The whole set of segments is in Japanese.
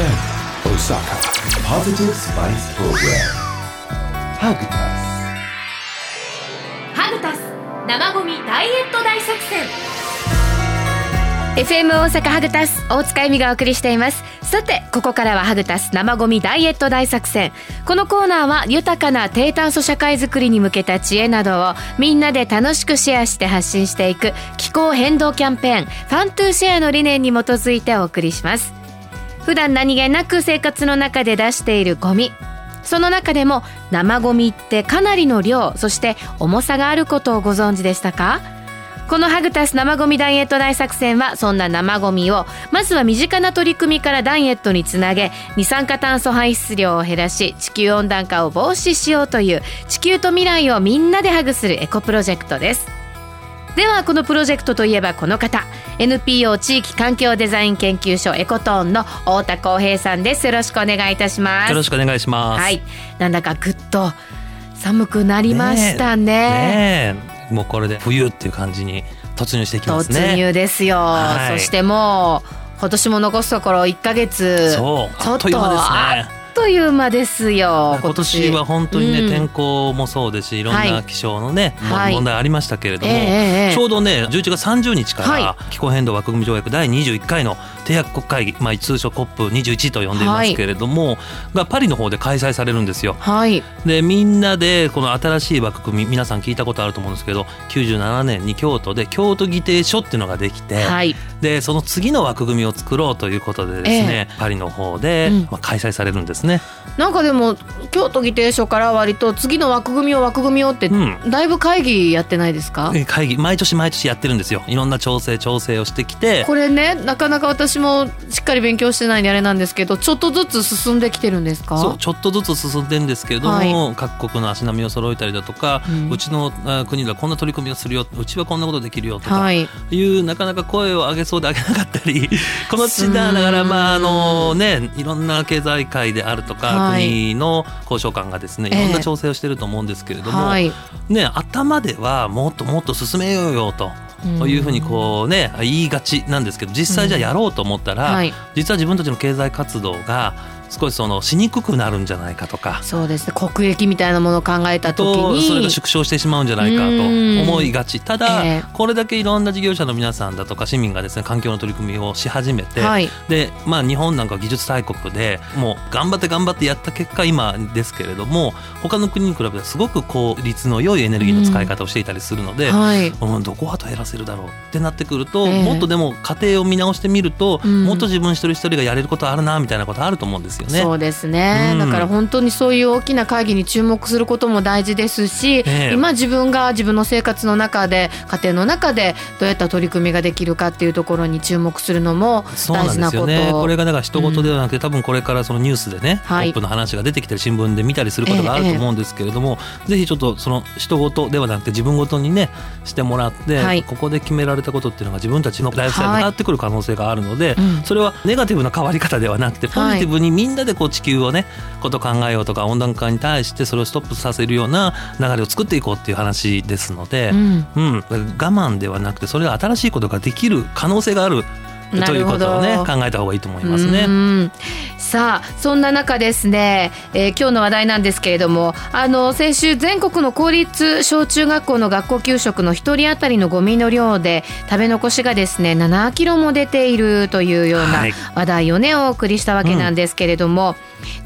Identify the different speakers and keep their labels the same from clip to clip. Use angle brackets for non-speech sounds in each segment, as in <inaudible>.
Speaker 1: Positive Spice Program. ハグタス.
Speaker 2: ハグタス生ゴミダイエット大作戦。
Speaker 3: FM 大阪ハグタス大塚由美がお送りしています。さてここからはハグタス生ゴミダイエット大作戦。このコーナーは豊かな低炭素社会づくりに向けた知恵などをみんなで楽しくシェアして発信していく気候変動キャンペーン Fun to Share の理念に基づいてお送りします普段何気なく生活の中で出しているゴミ。その中でも生ゴミってかなりの量そして重さがあることをご存知でしたか？このハグタス生ゴミダイエット大作戦はそんな生ゴミをまずは身近な取り組みからダイエットにつなげ二酸化炭素排出量を減らし地球温暖化を防止しようという地球と未来をみんなでハグするエコプロジェクトです。ではこのプロジェクトといえばこの方。NPO 地域環境デザイン研究所エコトーンの太田光平さんです。よろしくお願いいたします。
Speaker 4: よろしくお願いします。
Speaker 3: はい。なんだかぐっと寒くなりましたね。
Speaker 4: ねえ。もうこれで冬っていう感じに突入していきますね。
Speaker 3: 突入ですよ、
Speaker 4: はい。
Speaker 3: そしてもう今年も残すところ1ヶ月。
Speaker 4: そう。
Speaker 3: ちょっ
Speaker 4: あっという間ですね
Speaker 3: という間ですよ。
Speaker 4: 今年。は本当にね、
Speaker 3: うん。
Speaker 4: 天候もそうですしいろん
Speaker 3: は
Speaker 4: ない。気象のね、も
Speaker 3: はい。
Speaker 4: 問題ありましたけれども、
Speaker 3: ええええ
Speaker 4: ちょうどね11月30日か
Speaker 3: は
Speaker 4: ら気候変動枠組み条約第21回の締約国会議、まあ、通称 COP21 と呼んでいますけれども、がパリの方で開催されるんですよ。
Speaker 3: はい。
Speaker 4: でみんなでこの新しい枠組み皆さん聞いたことあると思うんですけど97年に京都で京都議定書っていうのができて、
Speaker 3: はい。
Speaker 4: でその次の枠組みを作ろうということでですね、パリの方で、
Speaker 3: うん。
Speaker 4: まあ、開催されるんですね。
Speaker 3: なんかでも京都議定書から割と次の枠組みを枠組みをって、
Speaker 4: うん。
Speaker 3: だいぶ会議やってないですか？
Speaker 4: え会議。毎年毎年やってるんですよ。いろんな調整調整をしてきて。
Speaker 3: これねなかなか私もしっかり勉強してないんであれなんですけどちょっとずつ進んできてるんですか？
Speaker 4: そうちょっとずつ進んでんですけれども、
Speaker 3: はい。
Speaker 4: 各国の足並みを揃えたりだとか、
Speaker 3: う
Speaker 4: うんちのあ国ではこんな取り組みをするようちはこんなことできるよとか、
Speaker 3: はい。
Speaker 4: いうなかなか声を上げそうで上げなかったり <laughs> この地だだからまああのねいろんな経済界であるとか、
Speaker 3: はい。
Speaker 4: 国の交渉官がですねい
Speaker 3: え。え
Speaker 4: ろんな調整をしてると思うんですけれども、
Speaker 3: はい。
Speaker 4: ね頭ではもっともっと進めようよと。
Speaker 3: うん。
Speaker 4: いうふうにこうね言いがちなんですけど実際じゃあやろうと思ったら、
Speaker 3: はい。
Speaker 4: 実は自分たちの経済活動が少しそのしにくくなるんじゃないかとか。
Speaker 3: そうですね。国益みたいなものを考えた時に。
Speaker 4: とそれが縮小してしまうんじゃないかと
Speaker 3: うん
Speaker 4: 思いがち。ただ、
Speaker 3: ええ。
Speaker 4: これだけいろんな事業者の皆さんだとか市民がですね環境の取り組みをし始めて、
Speaker 3: はい。
Speaker 4: でまあ日本なんかは技術大国でもう頑張って頑張ってやった結果今ですけれども他の国に比べてすごく効率の良いエネルギーの使い方をしていたりするので、
Speaker 3: はい。
Speaker 4: うん、どこはと減らせるだろうってなってくると、
Speaker 3: ええ。
Speaker 4: もっとでも家庭を見直してみると、
Speaker 3: うん。
Speaker 4: もっと自分一人一人がやれることあるなみたいなことあると思うんですよね。
Speaker 3: そうですね、
Speaker 4: うん。
Speaker 3: だから本当にそういう大きな会議に注目することも大事ですし、
Speaker 4: ええ。
Speaker 3: 今自分が自分の生活の中で家庭の中でどうやった取り組みができるかっていうところに注目するのも
Speaker 4: そうなんで
Speaker 3: 大事なこと。
Speaker 4: すよね。これがだから人事ではなくて、多分これからそのニュースでね、
Speaker 3: はい。
Speaker 4: トップの話が出てきたり新聞で見たりすることがあると思うんですけれども、ぜひちょっとその人事ではなくて自分事にねしてもらって、
Speaker 3: はい。
Speaker 4: ここで決められたことっていうのが自分たちのライフスタイルに変わってくる可能性があるので、
Speaker 3: うん。
Speaker 4: それはネガティブな変わり方ではなくてポジティブにみんなでこう地球をねこと考えようとか温暖化に対してそれをストップさせるような流れを作っていこうっていう話ですので。
Speaker 3: うん
Speaker 4: うん、我慢ではなくてそれが新しいことができる可能性があるということをね考えた方がいいと思います
Speaker 3: う
Speaker 4: ね。
Speaker 3: ん。さあそんな中ですね、えー今日の話題なんですけれどもあの先週全国の公立小中学校の学校給食の一人当たりのゴミの量で食べ残しがですね7キロも出ているというような
Speaker 4: はい。
Speaker 3: 話題をねお送りしたわけなんですけれども、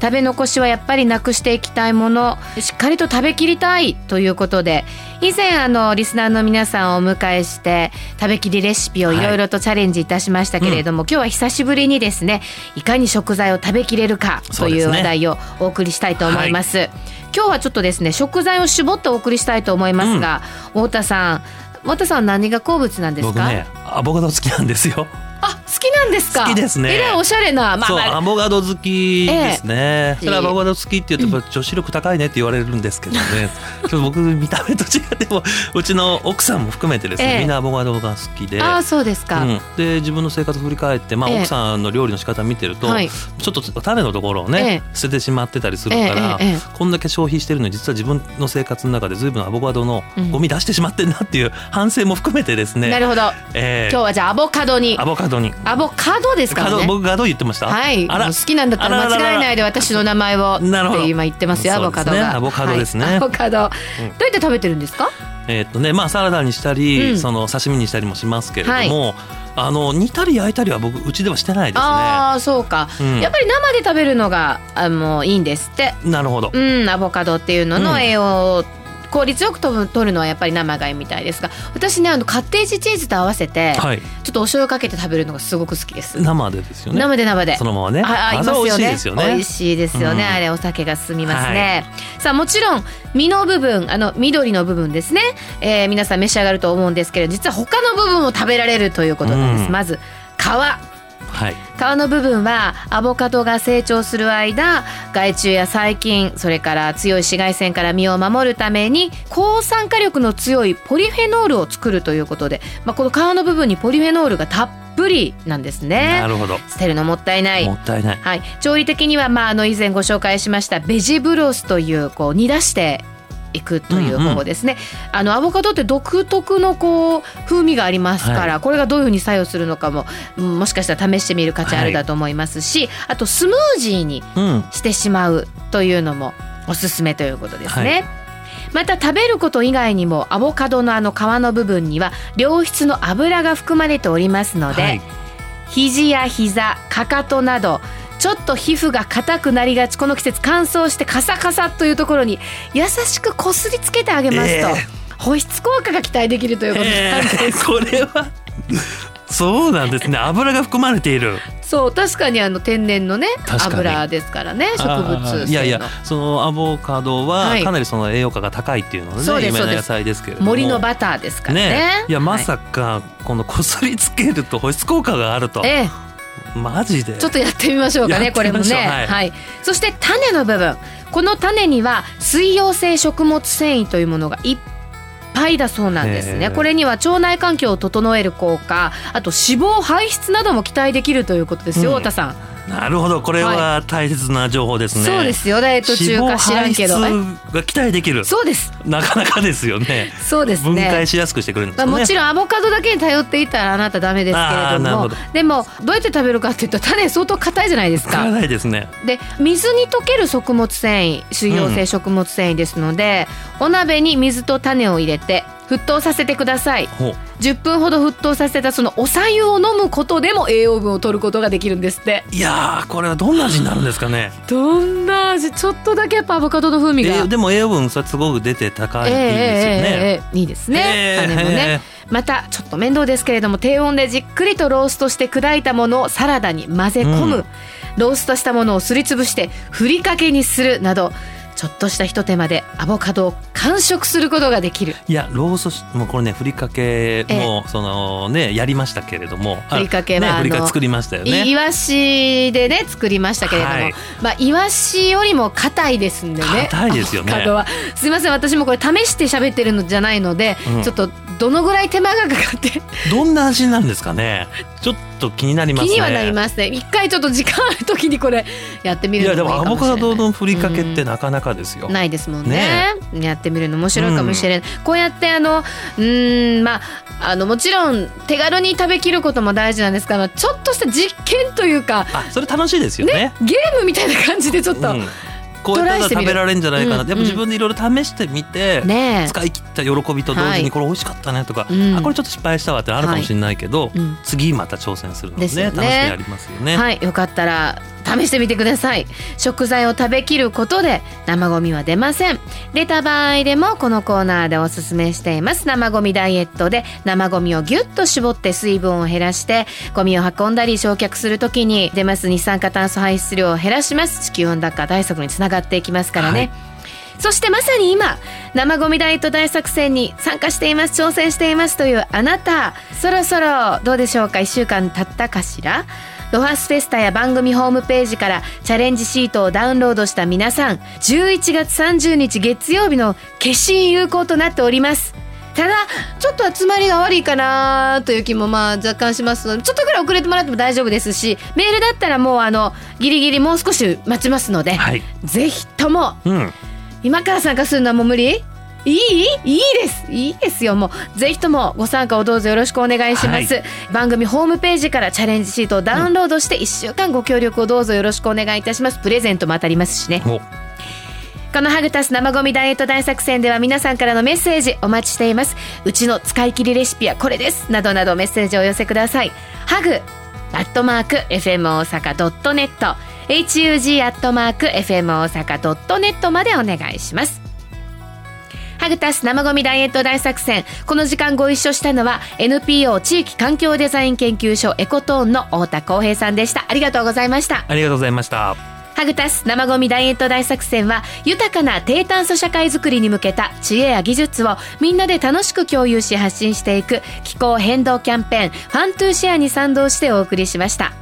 Speaker 3: 食べ残しはやっぱりなくしていきたいものしっかりと食べきりたいということで以前あのリスナーの皆さんをお迎えして食べきりレシピをいろいろとチャレンジいたしましたけれども、今日は久しぶりにですねいかに食材を食べきれるかという話題をお送りしたいと思います。今日はちょっとですね食材を絞ってお送りしたいと思いますが、太田さん太田さんは何が好物なんですか、
Speaker 4: 僕ねアボカド好きなんですよ。
Speaker 3: きなんですか？
Speaker 4: 好きですね。
Speaker 3: えらいおしゃれなまあ
Speaker 4: そう
Speaker 3: まあ
Speaker 4: アボカド好きですね。
Speaker 3: ええ。
Speaker 4: それはアボカド好きって言うと女子力高いねって言われるんですけどね。ちょっと僕見た目と違ってもうちの奥さんも含めてですね、
Speaker 3: ええ。
Speaker 4: みんなアボカドが好きで。
Speaker 3: ああそうですか、
Speaker 4: うん、で自分の生活を振り返って、まあ、
Speaker 3: ええ。
Speaker 4: 奥さんの料理の仕方見てると、
Speaker 3: はい。
Speaker 4: ちょっと種のところをね、
Speaker 3: え
Speaker 4: 捨ててしまってたりするから、こんだけ消費してるのに実は自分の生活の中で随分アボカドの
Speaker 3: うん。
Speaker 4: ゴミ出してしまってんなっていう反省も含めてですね、
Speaker 3: なるほど。
Speaker 4: ええ。
Speaker 3: 今日はじゃあアボカドに。
Speaker 4: アボカドに。
Speaker 3: アアボカドですからね。
Speaker 4: 僕ガド言ってました？
Speaker 3: はい。
Speaker 4: あら。
Speaker 3: 好きなんだったら間違えないで私の名前をって今言ってますよアボカドが。
Speaker 4: アボカドですね。
Speaker 3: はい。アボカド、どうやって食べてるんですか？
Speaker 4: えーっとねまあサラダにしたり、
Speaker 3: うん。
Speaker 4: その刺身にしたりもしますけれども、あの煮たり焼いたりは僕うちではしてないですね。
Speaker 3: ああそうか、
Speaker 4: うん。
Speaker 3: やっぱり生で食べるのがあもういいんですって。
Speaker 4: なるほど、
Speaker 3: うんアボカドっていうの
Speaker 4: うん。
Speaker 3: の栄養を効率よく取るのはやっぱり生がいいみたいですが私ねあのカッテージチーズと合わせて、
Speaker 4: はい。
Speaker 3: ちょっとお醤油かけて食べるのがすごく好きです、
Speaker 4: 生でですよね。
Speaker 3: 生で生で。
Speaker 4: そのままね。
Speaker 3: あ合いますよね。
Speaker 4: 美味しいですよね。
Speaker 3: 美味しいですよね、
Speaker 4: うん。
Speaker 3: あれお酒が進みますね、さあもちろん身の部分あの緑の部分ですね、えー皆さん召し上がると思うんですけれど実は他の部分も食べられるということなんです、
Speaker 4: うん。
Speaker 3: まず皮
Speaker 4: はい。
Speaker 3: 皮の部分はアボカドが成長する間害虫や細菌それから強い紫外線から身を守るために抗酸化力の強いポリフェノールを作るということで、まあ、この皮の部分にポリフェノールがたっぷりなんですね。
Speaker 4: なるほど。
Speaker 3: 捨てるのもったいない。
Speaker 4: もったいない。
Speaker 3: はい、調理的には、まあ、あの以前ご紹介しましたベジブロスというこう煮出していくという方法ですね、あのアボカドって独特のこう風味がありますから、
Speaker 4: は
Speaker 3: これがどういうふうに作用するのかもうんもしかしたら試してみる価値あるだと思いますし、あとスムージーに
Speaker 4: うん。
Speaker 3: してしまうというのもおすすめということですね。
Speaker 4: はい。
Speaker 3: また食べること以外にもアボカドのあの皮の部分には良質の油が含まれておりますので、
Speaker 4: はい。
Speaker 3: 肘や膝かかとなどちょっと皮膚が硬くなりがちこの季節乾燥してカサカサというところに優しくこすりつけてあげますと、
Speaker 4: え
Speaker 3: 保湿効果が期待できるということ
Speaker 4: え
Speaker 3: なんです、
Speaker 4: ー、<laughs> これはそうなんですね。油が含まれている。
Speaker 3: そう確かにあの天然のね油ですからね植物
Speaker 4: いやいやそのアボカドは
Speaker 3: はい。
Speaker 4: かなりその栄養価が高いっていうのね有名な野菜ですけれども。
Speaker 3: 森のバターですからね。
Speaker 4: ね。いやま
Speaker 3: は
Speaker 4: さかこのこすりつけると保湿効果があると。
Speaker 3: ええ
Speaker 4: マジで？
Speaker 3: ちょっとやってみましょうかねこれもね、
Speaker 4: はい。
Speaker 3: はい、そして種の部分。この種には水溶性食物繊維というものがいっぱいだそうなんですね。これには腸内環境を整える効果あと脂肪排出なども期待できるということですよ、
Speaker 4: うん。
Speaker 3: 太田さん、
Speaker 4: なるほど。これは大切な情報ですね、
Speaker 3: そうですよ。ダイエット中か知らんけど。
Speaker 4: が期待できる。
Speaker 3: そうです。
Speaker 4: なかなかですよね。
Speaker 3: そうです
Speaker 4: 分
Speaker 3: ね
Speaker 4: 解しやすくしてくれるんです
Speaker 3: まあ、もちろんアボカドだけに頼っていたらあなたダメですけれ
Speaker 4: あ
Speaker 3: ど。もでもどうやって食べるかっていうと種相当硬いじゃないですか。
Speaker 4: わからないですね。
Speaker 3: で水に溶ける食物繊維水溶性食物繊維ですので、お鍋に水と種を入れて沸騰させてください。
Speaker 4: ほう。
Speaker 3: 10分ほど沸騰させたそのお茶湯を飲むことでも栄養分を取ることができるんですって。
Speaker 4: いやーこれはどんな味になるんですかね。
Speaker 3: どんな味？ちょっとだけやっぱアボカドの風味が、
Speaker 4: えーでも栄養分それすごく出て高い、ですよね、
Speaker 3: ええええいいですね、
Speaker 4: ええ
Speaker 3: 種もね。<laughs> またちょっと面倒ですけれども低温でじっくりとローストして砕いたものをサラダに混ぜ込む、
Speaker 4: うん。
Speaker 3: ローストしたものをすりつぶしてふりかけにするなどちょっとしたひと手間でアボカドを完食することができる。
Speaker 4: いやローストしもうこれねふりかけもそのねやりましたけれどもあ
Speaker 3: ふりかけは
Speaker 4: ねふりかけ作りましたよね。
Speaker 3: いイワシでね作りましたけれども、
Speaker 4: はい。
Speaker 3: まあイワシよりも硬いですんでね
Speaker 4: 硬いですよね。
Speaker 3: アボカドは。すいません私もこれ試して喋ってるのじゃないので、
Speaker 4: うん。
Speaker 3: ちょっとどのぐらい手間がかかって。
Speaker 4: どんな味なんですかね。ちょっと気になりますね。
Speaker 3: 気にはなりますね。一回ちょっと時間ある時にこれやってみ
Speaker 4: いやで
Speaker 3: るのも
Speaker 4: アボカドのふりかけってなかなかですよ、
Speaker 3: ないですもんね。やってみるの面白いかもしれない、こうやってあのうーんまああのもちろん手軽に食べきることも大事なんですがちょっとした実験というか
Speaker 4: あそれ楽しいですよね。
Speaker 3: ねゲームみたいな感じでちょっと、
Speaker 4: うんこうやったら食べられるんじゃないかな、
Speaker 3: うん
Speaker 4: やっぱ自分でいろいろ試してみて、
Speaker 3: ねえ。
Speaker 4: 使い切った喜びと同時にこれ美味しかったねとか、
Speaker 3: うん。
Speaker 4: あこれちょっと失敗したわってあるかもしれないけど、
Speaker 3: うん。
Speaker 4: 次また挑戦するのね
Speaker 3: ですよね。
Speaker 4: 楽しみありますよね。
Speaker 3: はいよかったら試してみてください。食材を食べきることで生ゴミは出ません。出た場合でもこのコーナーでおすすめしています。生ゴミダイエットで生ゴミをギュッと絞って水分を減らしてゴミを運んだり焼却するときに出ます。二酸化炭素排出量を減らします。地球温暖化対策につながっていきますからね、
Speaker 4: はい。
Speaker 3: そしてまさに今生ゴミダイエット大作戦に参加しています。挑戦していますというあなた。そろそろどうでしょうか？1週間経ったかしら？ロハスフェスタや番組ホームページからチャレンジシートをダウンロードした皆さん11月30日月曜日の決心有効となっております。ただちょっと集まりが悪いかなという気もまあ若干します。のでちょっとぐらい遅れてもらっても大丈夫ですしメールだったらもうあのギリギリもう少し待ちますので、
Speaker 4: はい、
Speaker 3: ぜひとも。
Speaker 4: うん、
Speaker 3: 今から参加するのはもう無理？いいいいです。いいですよ。もうぜひともご参加をどうぞよろしくお願いします、
Speaker 4: はい。
Speaker 3: 番組ホームページからチャレンジシートをダウンロードして1週間ご協力をどうぞよろしくお願いいたします。プレゼントも当たりますしね。
Speaker 4: お。
Speaker 3: このハグタス生ゴミダイエット大作戦では皆さんからのメッセージお待ちしています。うちの使い切りレシピはこれです。などなどメッセージをお寄せください。ハグアットマーク FM 大阪ドットネット。HUG アットマーク FM 大阪ドットネットまでお願いしますハグタス生ゴミダイエット大作戦。この時間ご一緒したのは NPO 地域環境デザイン研究所エコトーンの太田光平さんでした。ありがとうございました。
Speaker 4: ありがとうございました。
Speaker 3: ハグタス生ゴミダイエット大作戦は豊かな低炭素社会づくりに向けた知恵や技術をみんなで楽しく共有し発信していく気候変動キャンペーン Fun to Share に賛同してお送りしました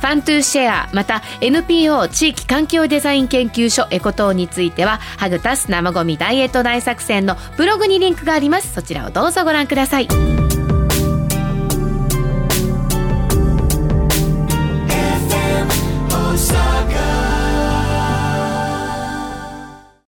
Speaker 3: Fun to Share また NPO 地域環境デザイン研究所エコトーンについてはハグタス生ごみダイエット大作戦のブログにリンクがあります。そちらをどうぞご覧ください。